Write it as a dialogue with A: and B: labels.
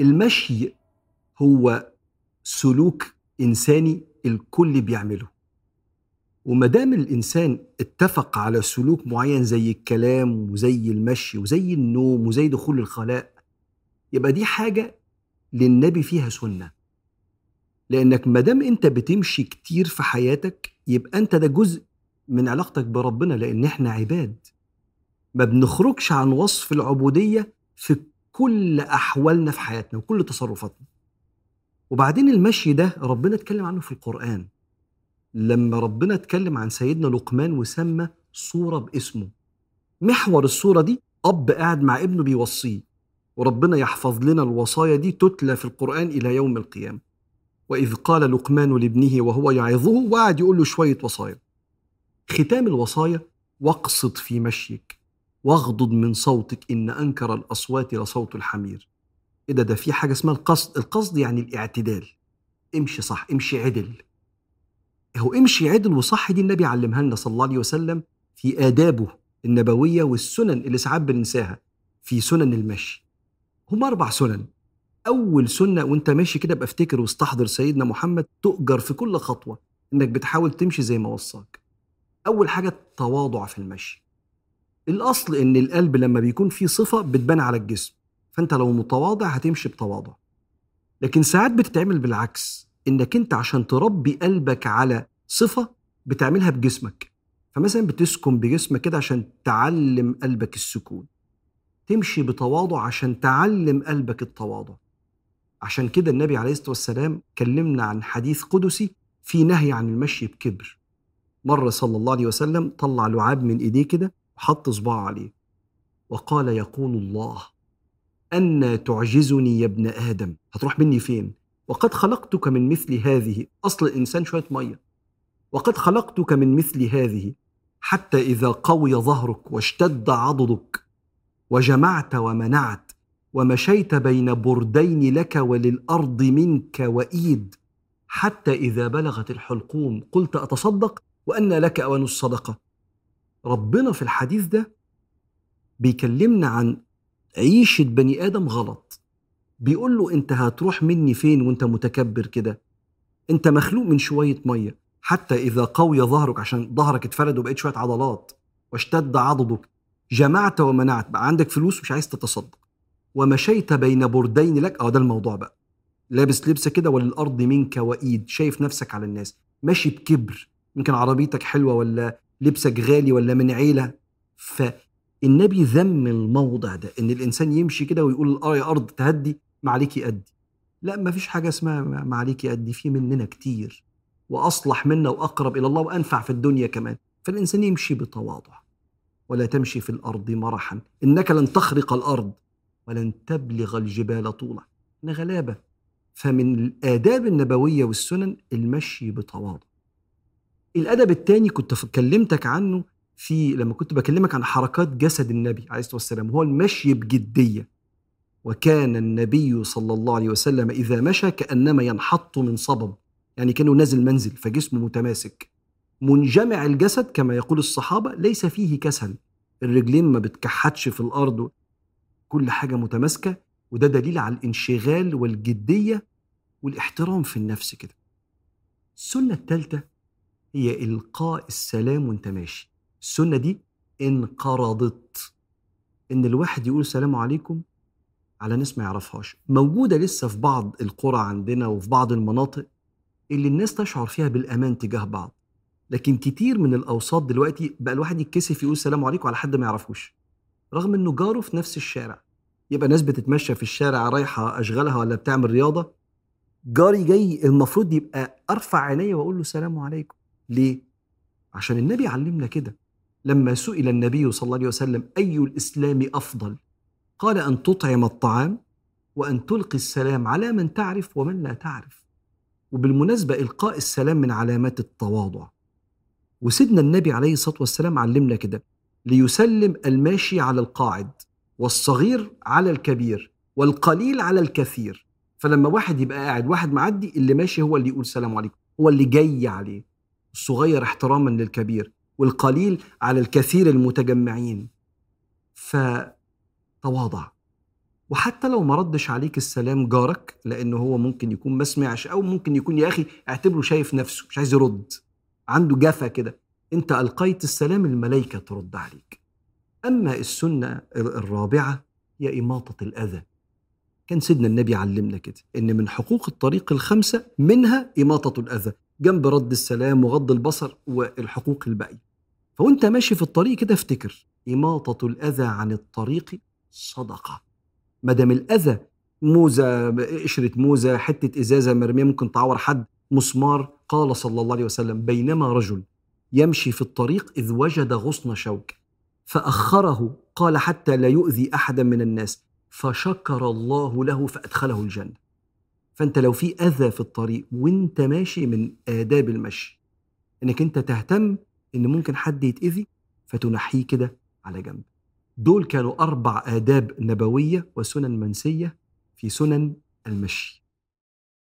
A: المشي هو سلوك إنساني الكل بيعمله. وما دام الإنسان اتفق على سلوك معين زي الكلام وزي المشي وزي النوم وزي دخول الخلاء يبقى دي حاجة للنبي فيها سنة. لأنك ما دام أنت بتمشي كتير في حياتك يبقى أنت ده جزء من علاقتك بربنا لأن إحنا عباد. ما بنخرجش عن وصف العبودية في كل أحوالنا في حياتنا وكل تصرفاتنا. وبعدين المشي ده ربنا اتكلم عنه في القرآن. لما ربنا اتكلم عن سيدنا لقمان وسمى صورة باسمه. محور الصورة دي أب قاعد مع ابنه بيوصيه. وربنا يحفظ لنا الوصايا دي تتلى في القرآن إلى يوم القيامة. وإذ قال لقمان لابنه وهو يعظه وقعد يقول له شوية وصايا. ختام الوصايا واقصد في مشيك. واغضض من صوتك إن أنكر الأصوات لصوت الحمير. إيه ده؟ ده في حاجة اسمها القصد. القصد يعني الاعتدال. امشي صح امشي عدل. هو امشي عدل وصح دي النبي علمها لنا صلى الله عليه وسلم في آدابه النبوية والسنن اللي ساعات بننساها في سنن المشي. هم أربع سنن. أول سنة وأنت ماشي كده بفتكر واستحضر سيدنا محمد تؤجر في كل خطوة إنك بتحاول تمشي زي ما وصاك. أول حاجة التواضع في المشي. الأصل إن القلب لما بيكون فيه صفة بتبان على الجسم فأنت لو متواضع هتمشي بتواضع. لكن ساعات بتتعمل بالعكس إنك أنت عشان تربي قلبك على صفة بتعملها بجسمك. فمثلا بتسكن بجسمك كده عشان تعلم قلبك السكون. تمشي بتواضع عشان تعلم قلبك التواضع. عشان كده النبي عليه الصلاة والسلام كلمنا عن حديث قدسي في نهي عن المشي بكبر. مرة صلى الله عليه وسلم طلع لعاب من إيديه كده وحط صباعه عليه. وقال يقول الله أن تعجزني يا ابن آدم. هتروح مني فين؟ وقد خلقتك من مثل هذه. أصل الإنسان شوية مية. وقد خلقتك من مثل هذه. حتى إذا قوي ظهرك واشتد عضدك وجمعت ومنعت ومشيت بين بردين لك وللأرض منك وإيد حتى إذا بلغت الحلقوم. قلت أتصدق؟ وأن لك أوان الصدقة. ربنا في الحديث ده بيكلمنا عن عيشة بني آدم غلط. بيقول له أنت هتروح مني فين وأنت متكبر كده؟ أنت مخلوق من شوية مية. حتى إذا قوي ظهرك عشان ظهرك اتفرد وبقيت شوية عضلات واشتد عضدك جمعت ومنعت. بقى عندك فلوس مش عايز تتصدق. ومشيت بين بردين لك. آه ده الموضوع بقى. لابس لبسه كده وللأرض منك وإيد شايف نفسك على الناس. ماشي بكبر. يمكن عربيتك حلوة ولا لبسك غالي ولا من عيلة؟ فالنبي ذم الموضع ده إن الإنسان يمشي كده ويقول آه يا أرض تهدي ما عليكي أدي لا ما فيش حاجة اسمها ما عليكي أدي في مننا كتير. وأصلح منا وأقرب إلى الله وأنفع في الدنيا كمان. فالإنسان يمشي بتواضع ولا تمشي في الأرض مرحا. إنك لن تخرق الأرض ولن تبلغ الجبال طولا. إن غلابة. فمن الآداب النبوية والسنن المشي بتواضع. الأدب الثاني كنت كلمتك عنه في لما كنت بكلمك عن حركات جسد النبي عليه الصلاة والسلام هو المشي بجدية. وكان النبي صلى الله عليه وسلم إذا مشى كأنما ينحط من صبب يعني كأنه نازل منزل فجسمه متماسك. منجمع الجسد كما يقول الصحابة ليس فيه كسل. الرجلين ما بتكحتش في الأرض. كل حاجة متماسكة وده دليل على الانشغال والجدية والإحترام في النفس كده. السنة الثالثة هي إلقاء السلام وأنت ماشي. السنة دي انقرضت. إن الواحد يقول السلام عليكم على ناس ما يعرفهاش. موجودة لسه في بعض القرى عندنا وفي بعض المناطق اللي الناس تشعر فيها بالأمان تجاه بعض. لكن كتير من الأوساط دلوقتي بقى الواحد يتكسف يقول السلام عليكم على حد ما يعرفوش. رغم إنه جاره في نفس الشارع. يبقى ناس بتتمشى في الشارع رايحة أشغالها ولا بتعمل رياضة. جاري جاي المفروض يبقى أرفع عيني وأقول له السلام عليكم. ليه؟ عشان النبي علمنا كده. لما سئل النبي صلى الله عليه وسلم أي الإسلام أفضل؟ قال أن تطعم الطعام وأن تلقي السلام على من تعرف ومن لا تعرف. وبالمناسبة إلقاء السلام من علامات التواضع. وسيدنا النبي عليه الصلاة والسلام علمنا كده ليسلم الماشي على القاعد والصغير على الكبير والقليل على الكثير. فلما واحد يبقى قاعد واحد معدي اللي ماشي هو اللي يقول سلام عليكم هو اللي جاي عليه. الصغير احتراما للكبير والقليل على الكثير المتجمعين. ف تواضع وحتى لو ما ردش عليك السلام جارك لأنه هو ممكن يكون ما سمعش أو ممكن يكون يا أخي اعتبره شايف نفسه مش عايز يرد. عنده جفا كده. أنت ألقيت السلام الملائكة ترد عليك. أما السنة الرابعة هي إماطة الأذى. كان سيدنا النبي علمنا كده إن من حقوق الطريق الخمسة منها إماطة الأذى. جنب رد السلام وغض البصر والحقوق الباقية. فوأنت ماشي في الطريق كده افتكر إماطة الأذى عن الطريق صدقة. مدام الأذى موزة قشرة موزة حتة إزازة مرمية ممكن تعور حد مسمار قال صلى الله عليه وسلم بينما رجل يمشي في الطريق إذ وجد غصن شوك فأخره قال حتى لا يؤذي أحدا من الناس فشكر الله له فأدخله الجنة. فأنت لو في أذى في الطريق وأنت ماشي من آداب المشي إنك أنت تهتم إن ممكن حد يتأذي فتنحيه كده على جنب. دول كانوا أربع آداب نبوية وسنن منسية في سنن المشي.